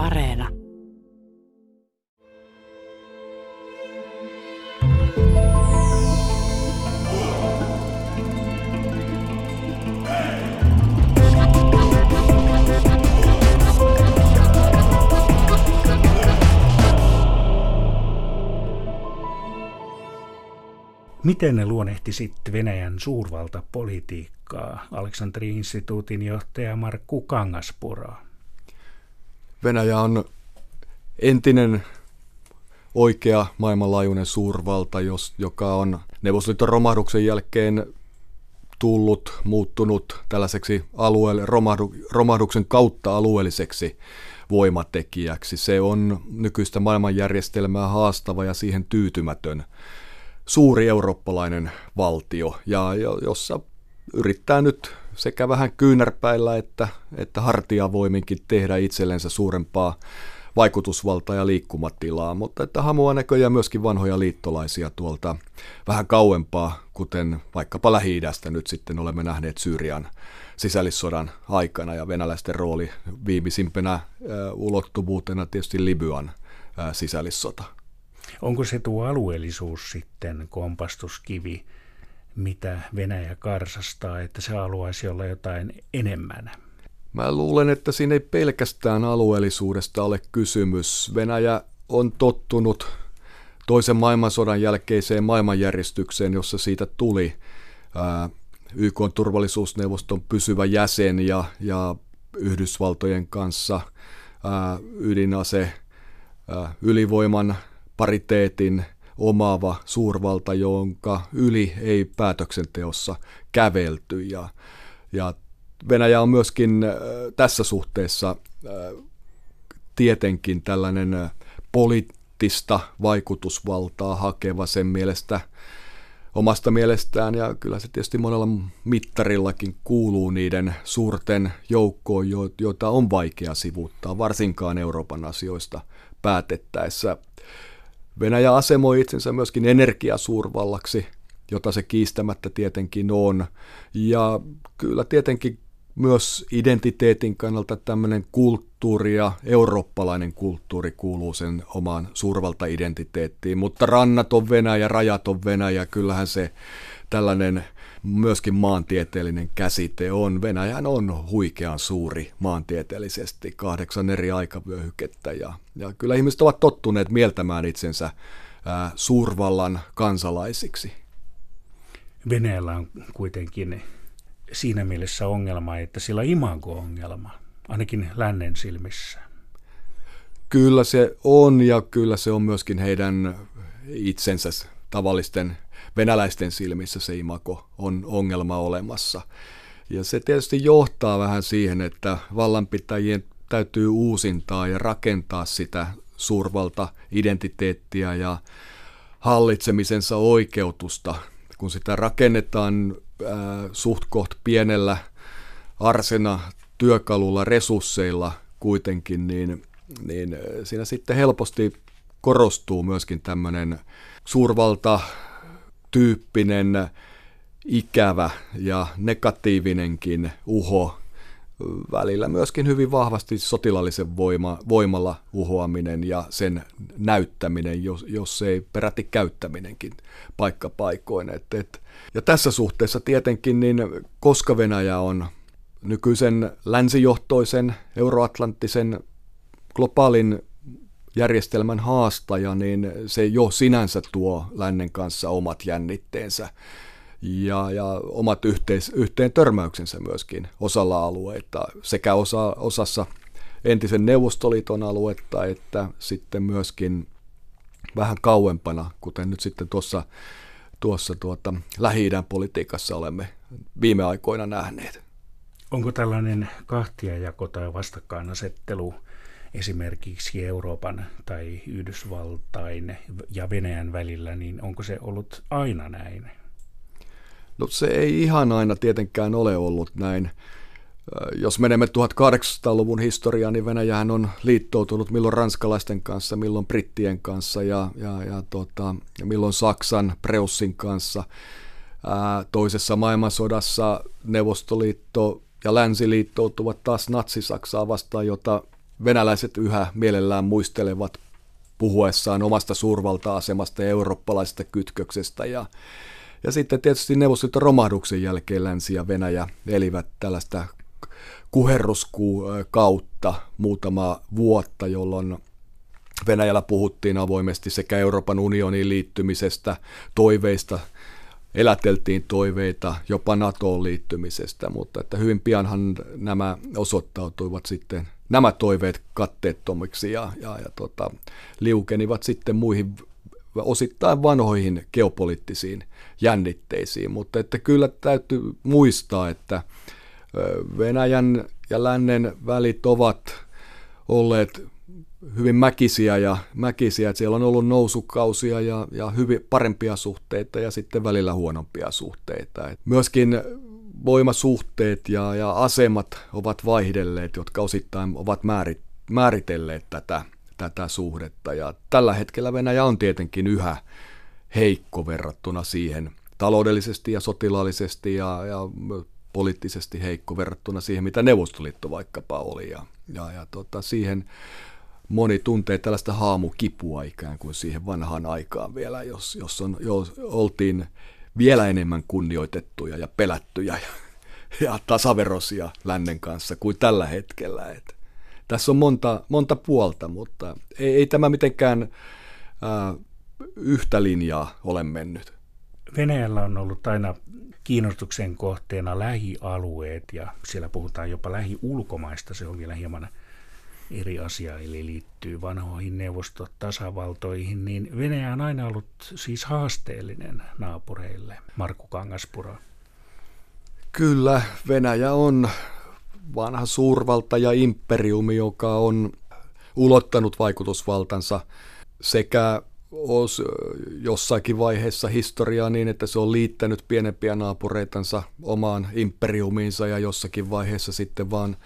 Areena. Miten ne luonnehtisit Venäjän suurvaltapolitiikkaa? Aleksanteri-instituutin johtaja Markku Kangaspuro. Venäjä on entinen oikea maailmanlaajuinen suurvalta, jos, joka on Neuvostoliiton romahduksen jälkeen tullut, muuttunut tällaiseksi alueelle, romahdu, romahduksen kautta alueelliseksi voimatekijäksi. Se on nykyistä maailmanjärjestelmää haastava ja siihen tyytymätön suuri eurooppalainen valtio, ja jossa yrittää nyt sekä vähän kyynärpäillä että, että hartiavoiminkin tehdä itsellensä suurempaa vaikutusvaltaa ja liikkumatilaa, mutta että hamuaa näköjään myöskin vanhoja liittolaisia tuolta vähän kauempaa, kuten vaikkapa lähi nyt sitten olemme nähneet Syyrian sisällissodan aikana ja venäläisten rooli viimeisimpänä ulottuvuutena tietysti Libyan sisällissota. Onko se tuo alueellisuus sitten kompastuskivi, mitä Venäjä karsastaa, että se haluaisi olla jotain enemmän? Mä luulen, että siinä ei pelkästään alueellisuudesta ole kysymys. Venäjä on tottunut toisen maailmansodan jälkeiseen maailmanjärjestykseen, jossa siitä tuli YK turvallisuusneuvoston pysyvä jäsen ja, ja Yhdysvaltojen kanssa ydinase ylivoiman pariteetin omaava suurvalta, jonka yli ei päätöksenteossa kävelty. Ja, ja Venäjä on myöskin äh, tässä suhteessa äh, tietenkin tällainen äh, poliittista vaikutusvaltaa hakeva sen mielestä omasta mielestään ja kyllä se tietysti monella mittarillakin kuuluu niiden suurten joukkoon, joita on vaikea sivuuttaa, varsinkaan Euroopan asioista päätettäessä. Venäjä asemoi itsensä myöskin energiasuurvallaksi, jota se kiistämättä tietenkin on. Ja kyllä tietenkin myös identiteetin kannalta tämmöinen kulttuuri ja eurooppalainen kulttuuri kuuluu sen omaan suurvalta-identiteettiin, mutta rannat on Venäjä, rajat on Venäjä, kyllähän se tällainen myöskin maantieteellinen käsite on. Venäjän on huikean suuri maantieteellisesti, kahdeksan eri aikavyöhykettä ja, ja kyllä ihmiset ovat tottuneet mieltämään itsensä ää, suurvallan kansalaisiksi. Venäjällä on kuitenkin siinä mielessä ongelma, että sillä on imago-ongelma, ainakin lännen silmissä. Kyllä se on ja kyllä se on myöskin heidän itsensä tavallisten venäläisten silmissä se imako on ongelma olemassa. Ja se tietysti johtaa vähän siihen, että vallanpitäjien täytyy uusintaa ja rakentaa sitä suurvalta identiteettiä ja hallitsemisensa oikeutusta. Kun sitä rakennetaan äh, suht koht pienellä arsena työkalulla, resursseilla kuitenkin, niin, niin siinä sitten helposti korostuu myöskin tämmöinen suurvalta tyyppinen ikävä ja negatiivinenkin uho, välillä myöskin hyvin vahvasti sotilallisen voima, voimalla uhoaminen ja sen näyttäminen, jos, jos ei peräti käyttäminenkin paikkapaikoin. Et, et, ja tässä suhteessa tietenkin, niin koska Venäjä on nykyisen länsijohtoisen euroatlanttisen globaalin järjestelmän haastaja, niin se jo sinänsä tuo lännen kanssa omat jännitteensä ja, ja omat yhteis, yhteen törmäyksensä myöskin osalla alueita, sekä osa, osassa entisen Neuvostoliiton aluetta, että sitten myöskin vähän kauempana, kuten nyt sitten tuossa, tuossa tuota, lähi politiikassa olemme viime aikoina nähneet. Onko tällainen kahtiajako tai vastakkainasettelu esimerkiksi Euroopan tai Yhdysvaltain ja Venäjän välillä, niin onko se ollut aina näin? No se ei ihan aina tietenkään ole ollut näin. Jos menemme 1800-luvun historiaan, niin Venäjähän on liittoutunut milloin ranskalaisten kanssa, milloin brittien kanssa ja, ja, ja, tota, ja milloin Saksan Preussin kanssa. Ää, toisessa maailmansodassa Neuvostoliitto ja länsi liittoutuvat taas Natsi-Saksaa vastaan, jota venäläiset yhä mielellään muistelevat puhuessaan omasta suurvalta-asemasta ja eurooppalaisesta kytköksestä. Ja, ja sitten tietysti Neuvostoliiton romahduksen jälkeen Länsi ja Venäjä elivät tällaista kautta muutama vuotta, jolloin Venäjällä puhuttiin avoimesti sekä Euroopan unioniin liittymisestä, toiveista, eläteltiin toiveita jopa NATOon liittymisestä, mutta että hyvin pianhan nämä osoittautuivat sitten, nämä toiveet katteettomiksi ja, ja, ja tota, liukenivat sitten muihin osittain vanhoihin geopoliittisiin jännitteisiin, mutta että kyllä täytyy muistaa, että Venäjän ja lännen välit ovat olleet hyvin mäkisiä ja mäkisiä, että siellä on ollut nousukausia ja, ja hyvin parempia suhteita ja sitten välillä huonompia suhteita. Et myöskin voimasuhteet ja, ja asemat ovat vaihdelleet, jotka osittain ovat määrit, määritelleet tätä, tätä suhdetta. Ja tällä hetkellä Venäjä on tietenkin yhä heikko verrattuna siihen taloudellisesti ja sotilaallisesti ja, ja poliittisesti heikko verrattuna siihen, mitä Neuvostoliitto vaikkapa oli. Ja, ja, ja tota, siihen moni tuntee tällaista haamukipua ikään kuin siihen vanhaan aikaan vielä, jos, jos, on, jos oltiin vielä enemmän kunnioitettuja ja pelättyjä ja, ja tasaverosia lännen kanssa kuin tällä hetkellä. Et tässä on monta, monta puolta, mutta ei, ei tämä mitenkään ää, yhtä linjaa ole mennyt. Venäjällä on ollut aina kiinnostuksen kohteena lähialueet ja siellä puhutaan jopa lähiulkomaista, se on vielä hieman eri asia, eli liittyy vanhoihin neuvostotasavaltoihin, niin Venäjä on aina ollut siis haasteellinen naapureille. Markku Kangaspuro. Kyllä, Venäjä on vanha suurvalta ja imperiumi, joka on ulottanut vaikutusvaltansa sekä os, jossakin vaiheessa historiaa niin, että se on liittänyt pienempiä naapureitansa omaan imperiumiinsa ja jossakin vaiheessa sitten vaan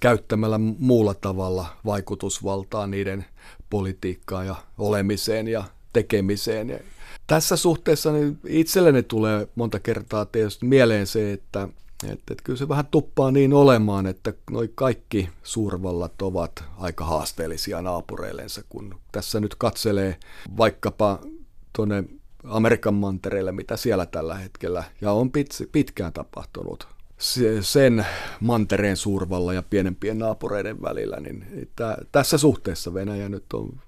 käyttämällä muulla tavalla vaikutusvaltaa niiden politiikkaan ja olemiseen ja tekemiseen. Ja tässä suhteessa niin itselleni tulee monta kertaa tietysti mieleen se, että, että, että kyllä se vähän tuppaa niin olemaan, että noi kaikki suurvallat ovat aika haasteellisia naapureillensa, kun tässä nyt katselee vaikkapa tuonne Amerikan mantereelle, mitä siellä tällä hetkellä, ja on pitkään tapahtunut sen mantereen suurvalla ja pienempien naapureiden välillä, niin tässä suhteessa Venäjä nyt on,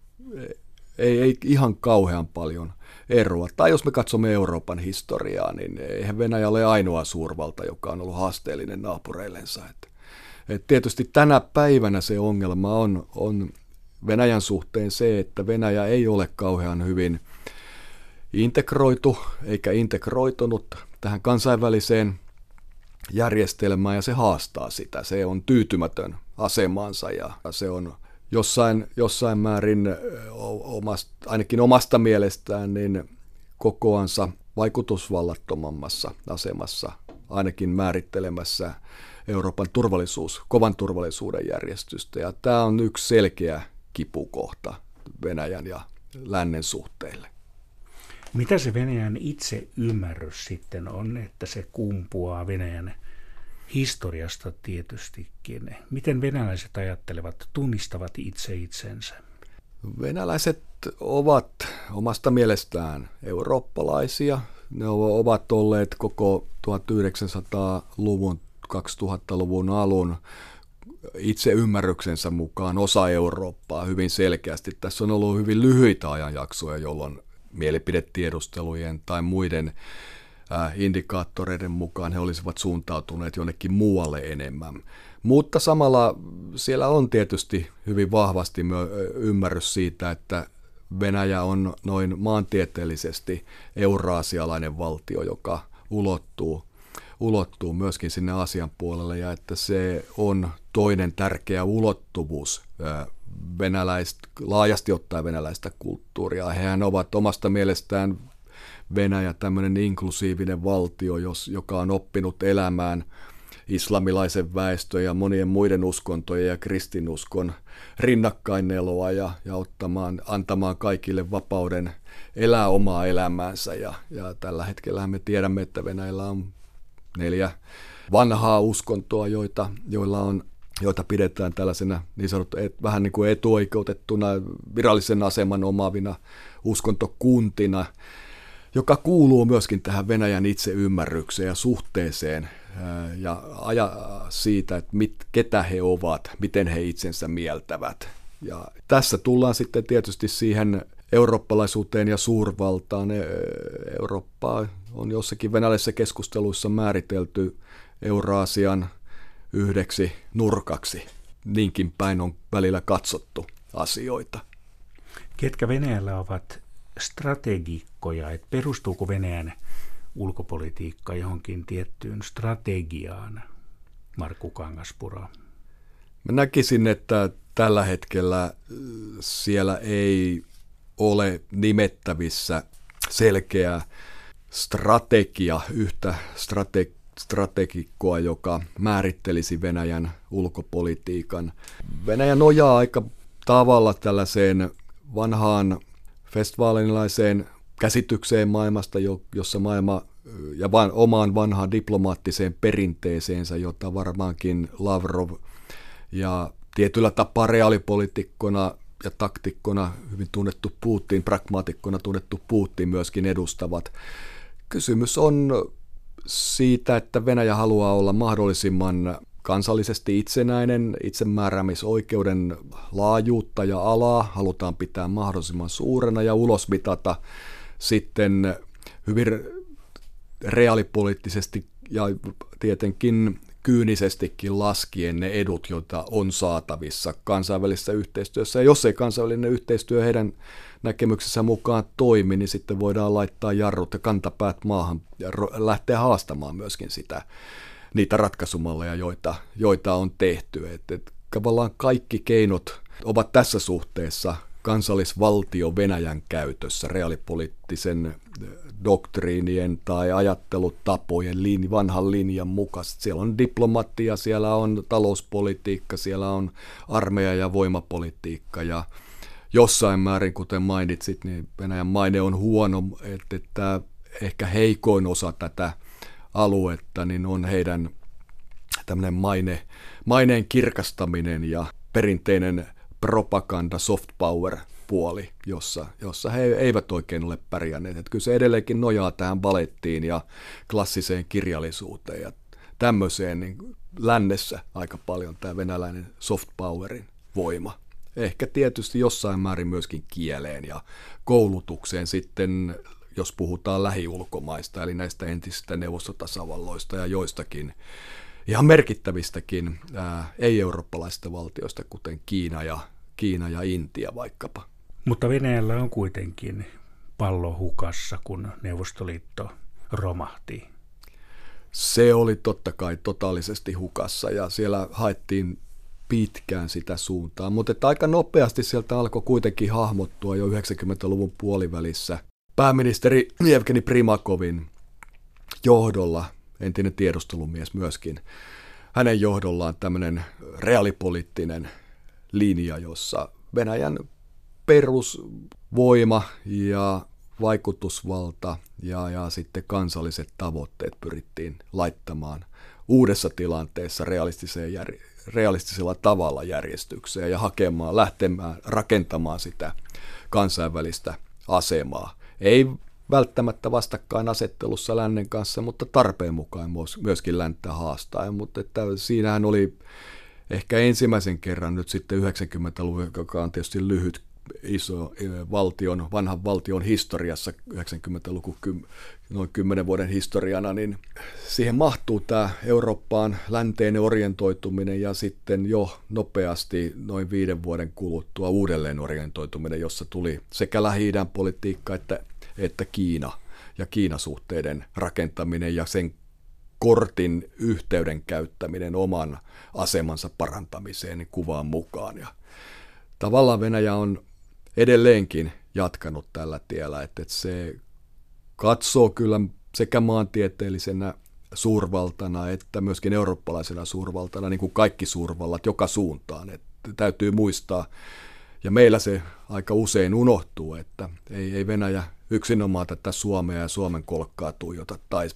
ei, ei ihan kauhean paljon eroa. Tai jos me katsomme Euroopan historiaa, niin eihän Venäjä ole ainoa suurvalta, joka on ollut haasteellinen naapureillensa. Et, et tietysti tänä päivänä se ongelma on, on Venäjän suhteen se, että Venäjä ei ole kauhean hyvin integroitu eikä integroitunut tähän kansainväliseen järjestelmää ja se haastaa sitä. Se on tyytymätön asemaansa ja se on jossain, jossain määrin omast, ainakin omasta mielestään niin kokoansa vaikutusvallattomammassa asemassa, ainakin määrittelemässä Euroopan turvallisuus, kovan turvallisuuden järjestystä. Ja tämä on yksi selkeä kipukohta Venäjän ja lännen suhteille. Mitä se Venäjän itse ymmärrys sitten on, että se kumpuaa Venäjän historiasta tietystikin? Miten venäläiset ajattelevat, tunnistavat itse itsensä? Venäläiset ovat omasta mielestään eurooppalaisia. Ne ovat olleet koko 1900-luvun, 2000-luvun alun itse ymmärryksensä mukaan osa Eurooppaa hyvin selkeästi. Tässä on ollut hyvin lyhyitä ajanjaksoja, jolloin mielipidetiedustelujen tai muiden äh, indikaattoreiden mukaan he olisivat suuntautuneet jonnekin muualle enemmän. Mutta samalla siellä on tietysti hyvin vahvasti ymmärrys siitä, että Venäjä on noin maantieteellisesti euraasialainen valtio, joka ulottuu, ulottuu myöskin sinne Aasian puolelle ja että se on toinen tärkeä ulottuvuus äh, venäläistä, laajasti ottaen venäläistä kulttuuria. Hehän ovat omasta mielestään Venäjä tämmöinen inklusiivinen valtio, jos, joka on oppinut elämään islamilaisen väestön ja monien muiden uskontojen ja kristinuskon rinnakkaineloa ja, ja ottamaan, antamaan kaikille vapauden elää omaa elämäänsä. Ja, ja tällä hetkellä me tiedämme, että Venäjällä on neljä vanhaa uskontoa, joita, joilla on joita pidetään tällaisena niin sanottu, et, vähän niin kuin etuoikeutettuna virallisen aseman omaavina uskontokuntina, joka kuuluu myöskin tähän Venäjän itseymmärrykseen ja suhteeseen ja aja siitä, että mit, ketä he ovat, miten he itsensä mieltävät. Ja tässä tullaan sitten tietysti siihen eurooppalaisuuteen ja suurvaltaan. E, Eurooppaa on jossakin venäläisissä keskusteluissa määritelty Euraasian yhdeksi nurkaksi. Niinkin päin on välillä katsottu asioita. Ketkä Venäjällä ovat strategikkoja, että perustuuko Venäjän ulkopolitiikka johonkin tiettyyn strategiaan, Markku Kangaspuro? Mä näkisin, että tällä hetkellä äh, siellä ei ole nimettävissä selkeä strategia, yhtä strate- strategikkoa, joka määrittelisi Venäjän ulkopolitiikan. Venäjä nojaa aika tavalla tällaiseen vanhaan festivaalinilaiseen käsitykseen maailmasta, jossa maailma ja van, omaan vanhaan diplomaattiseen perinteeseensä, jota varmaankin Lavrov ja tietyllä tapaa reaalipolitikkona ja taktikkona hyvin tunnettu Putin, pragmaatikkona tunnettu Putin myöskin edustavat. Kysymys on siitä, että Venäjä haluaa olla mahdollisimman kansallisesti itsenäinen, itsemääräämisoikeuden laajuutta ja alaa halutaan pitää mahdollisimman suurena ja ulosmitata sitten hyvin reaalipoliittisesti ja tietenkin kyynisestikin laskien ne edut, joita on saatavissa kansainvälisessä yhteistyössä. Ja jos ei kansainvälinen yhteistyö heidän näkemyksensä mukaan toimi, niin sitten voidaan laittaa jarrut ja kantapäät maahan ja lähteä haastamaan myöskin sitä, niitä ratkaisumalleja, joita, joita on tehty. Et, et, tavallaan kaikki keinot ovat tässä suhteessa kansallisvaltio Venäjän käytössä reaalipoliittisen doktriinien tai ajattelutapojen lin, vanhan linjan mukaisesti. Siellä on diplomatia, siellä on talouspolitiikka, siellä on armeija ja voimapolitiikka ja jossain määrin, kuten mainitsit, niin Venäjän maine on huono, että, että ehkä heikoin osa tätä aluetta niin on heidän tämmöinen maine, maineen kirkastaminen ja perinteinen propaganda, soft power puoli, jossa, jossa he eivät oikein ole pärjänneet. Että kyllä se edelleenkin nojaa tähän balettiin ja klassiseen kirjallisuuteen ja tämmöiseen niin lännessä aika paljon tämä venäläinen soft powerin voima. Ehkä tietysti jossain määrin myöskin kieleen ja koulutukseen sitten, jos puhutaan lähiulkomaista, eli näistä entisistä neuvostotasavalloista ja joistakin ihan merkittävistäkin ää, ei-eurooppalaisista valtioista, kuten Kiina ja, Kiina ja Intia vaikkapa. Mutta Venäjällä on kuitenkin pallo hukassa, kun Neuvostoliitto romahti. Se oli totta kai totaalisesti hukassa ja siellä haettiin pitkään sitä suuntaa, mutta että aika nopeasti sieltä alkoi kuitenkin hahmottua jo 90-luvun puolivälissä pääministeri Jevgeni Primakovin johdolla, entinen tiedustelumies myöskin, hänen johdollaan tämmöinen reaalipoliittinen linja, jossa Venäjän perusvoima ja vaikutusvalta ja, ja sitten kansalliset tavoitteet pyrittiin laittamaan uudessa tilanteessa realistiseen jär, realistisella tavalla järjestykseen ja hakemaan, lähtemään rakentamaan sitä kansainvälistä asemaa. Ei välttämättä vastakkainasettelussa lännen kanssa, mutta tarpeen mukaan myöskin länttä haastaa. Mutta että siinähän oli ehkä ensimmäisen kerran nyt sitten 90-luvun, joka on tietysti lyhyt iso eh, valtion, vanhan valtion historiassa, 90-luku, noin 10 vuoden historiana, niin siihen mahtuu tämä Eurooppaan länteen orientoituminen ja sitten jo nopeasti noin viiden vuoden kuluttua uudelleen orientoituminen, jossa tuli sekä lähi politiikka että, että Kiina ja Kiinasuhteiden rakentaminen ja sen kortin yhteyden käyttäminen oman asemansa parantamiseen niin kuvaan mukaan. Ja tavallaan Venäjä on edelleenkin jatkanut tällä tiellä, että, se katsoo kyllä sekä maantieteellisenä suurvaltana että myöskin eurooppalaisena suurvaltana, niin kuin kaikki suurvallat joka suuntaan. Että täytyy muistaa, ja meillä se aika usein unohtuu, että ei, ei Venäjä yksinomaan tätä Suomea ja Suomen kolkkaa tuijota tai,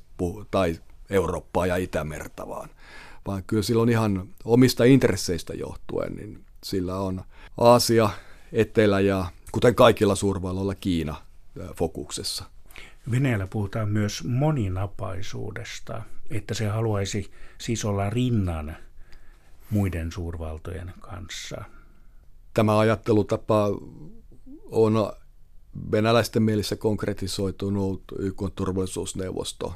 tai Eurooppaa ja Itämerta, vaan, vaan kyllä sillä on ihan omista intresseistä johtuen, niin sillä on Aasia, Etelä ja kuten kaikilla suurvalloilla Kiina fokuksessa. Venäjällä puhutaan myös moninapaisuudesta, että se haluaisi siis olla rinnan muiden suurvaltojen kanssa. Tämä ajattelutapa on venäläisten mielissä konkretisoitunut YK turvallisuusneuvoston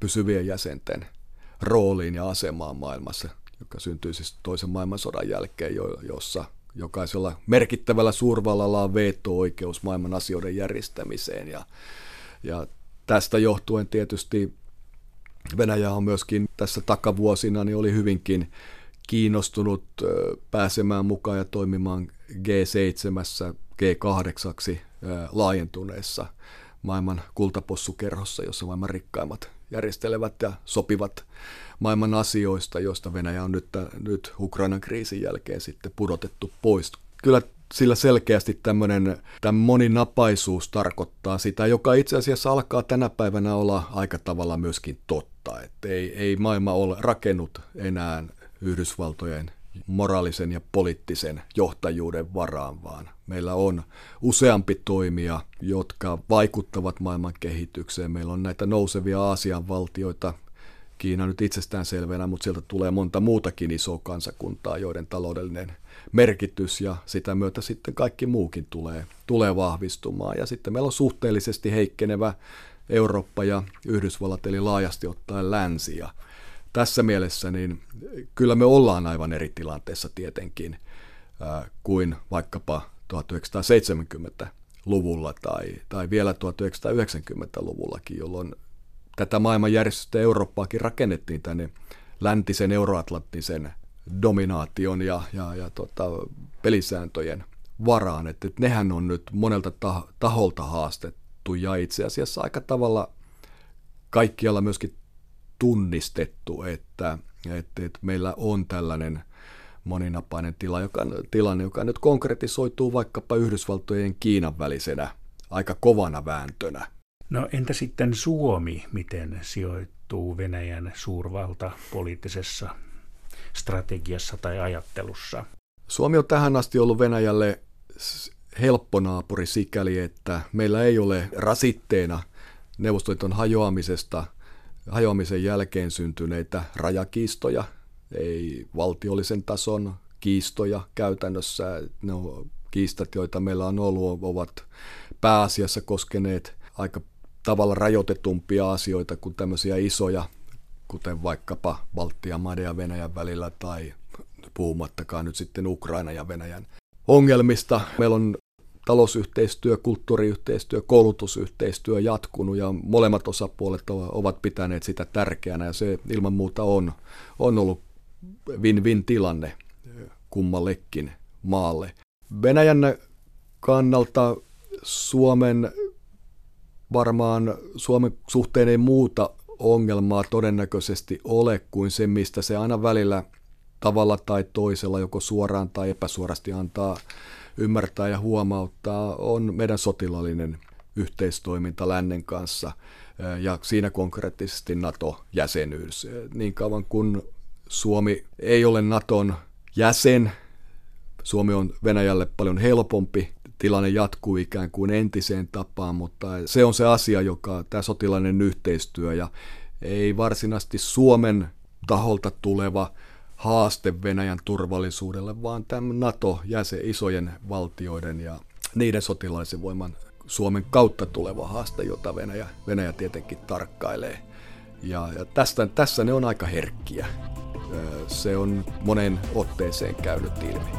pysyvien jäsenten rooliin ja asemaan maailmassa, joka syntyi siis toisen maailmansodan jälkeen, jossa jokaisella merkittävällä suurvallalla on veto-oikeus maailman asioiden järjestämiseen. Ja, ja tästä johtuen tietysti Venäjä on myöskin tässä takavuosina niin oli hyvinkin kiinnostunut pääsemään mukaan ja toimimaan G7, G8 laajentuneessa maailman kultapossukerhossa, jossa maailman rikkaimmat järjestelevät ja sopivat maailman asioista, joista Venäjä on nyt, nyt Ukrainan kriisin jälkeen sitten pudotettu pois. Kyllä sillä selkeästi tämmöinen moninapaisuus tarkoittaa sitä, joka itse asiassa alkaa tänä päivänä olla aika tavalla myöskin totta. Että ei, ei maailma ole rakennut enää Yhdysvaltojen moraalisen ja poliittisen johtajuuden varaan, vaan meillä on useampi toimija, jotka vaikuttavat maailman kehitykseen. Meillä on näitä nousevia Aasian valtioita, Kiina nyt itsestään selvänä, mutta sieltä tulee monta muutakin isoa kansakuntaa, joiden taloudellinen merkitys ja sitä myötä sitten kaikki muukin tulee, tulee vahvistumaan. Ja sitten meillä on suhteellisesti heikkenevä Eurooppa ja Yhdysvallat, eli laajasti ottaen länsi. Ja tässä mielessä niin kyllä me ollaan aivan eri tilanteessa tietenkin kuin vaikkapa 1970-luvulla tai, tai vielä 1990-luvullakin, jolloin tätä maailmanjärjestystä Eurooppaakin rakennettiin tänne läntisen euroatlanttisen dominaation ja, ja, ja tota, pelisääntöjen varaan. Että, että nehän on nyt monelta taholta haastettu ja itse asiassa aika tavalla kaikkialla myöskin tunnistettu, että, että, että meillä on tällainen moninapainen tila, joka, tilanne, joka nyt konkretisoituu vaikkapa Yhdysvaltojen ja Kiinan välisenä aika kovana vääntönä. No entä sitten Suomi, miten sijoittuu Venäjän suurvalta poliittisessa strategiassa tai ajattelussa? Suomi on tähän asti ollut Venäjälle helppo naapuri sikäli, että meillä ei ole rasitteena Neuvostoliiton hajoamisesta hajoamisen jälkeen syntyneitä rajakiistoja, ei valtiollisen tason kiistoja käytännössä. Ne kiistat, joita meillä on ollut, ovat pääasiassa koskeneet aika tavalla rajoitetumpia asioita kuin tämmöisiä isoja, kuten vaikkapa Baltian maiden ja Venäjän välillä tai puhumattakaan nyt sitten Ukraina ja Venäjän ongelmista. Meillä on talousyhteistyö, kulttuuriyhteistyö, koulutusyhteistyö jatkunut ja molemmat osapuolet ovat pitäneet sitä tärkeänä ja se ilman muuta on, on ollut win-win tilanne kummallekin maalle. Venäjän kannalta Suomen varmaan Suomen suhteen ei muuta ongelmaa todennäköisesti ole kuin se, mistä se aina välillä tavalla tai toisella, joko suoraan tai epäsuorasti antaa ymmärtää ja huomauttaa, on meidän sotilallinen yhteistoiminta lännen kanssa ja siinä konkreettisesti NATO-jäsenyys. Niin kauan kun Suomi ei ole Naton jäsen, Suomi on Venäjälle paljon helpompi tilanne jatkuu ikään kuin entiseen tapaan, mutta se on se asia, joka tämä sotilainen yhteistyö ja ei varsinaisesti Suomen taholta tuleva haaste Venäjän turvallisuudelle, vaan tämä NATO-jäsen isojen valtioiden ja niiden sotilaisen voiman Suomen kautta tuleva haaste, jota Venäjä, Venäjä tietenkin tarkkailee. Ja, ja tästä, tässä ne on aika herkkiä. Se on monen otteeseen käynyt ilmi.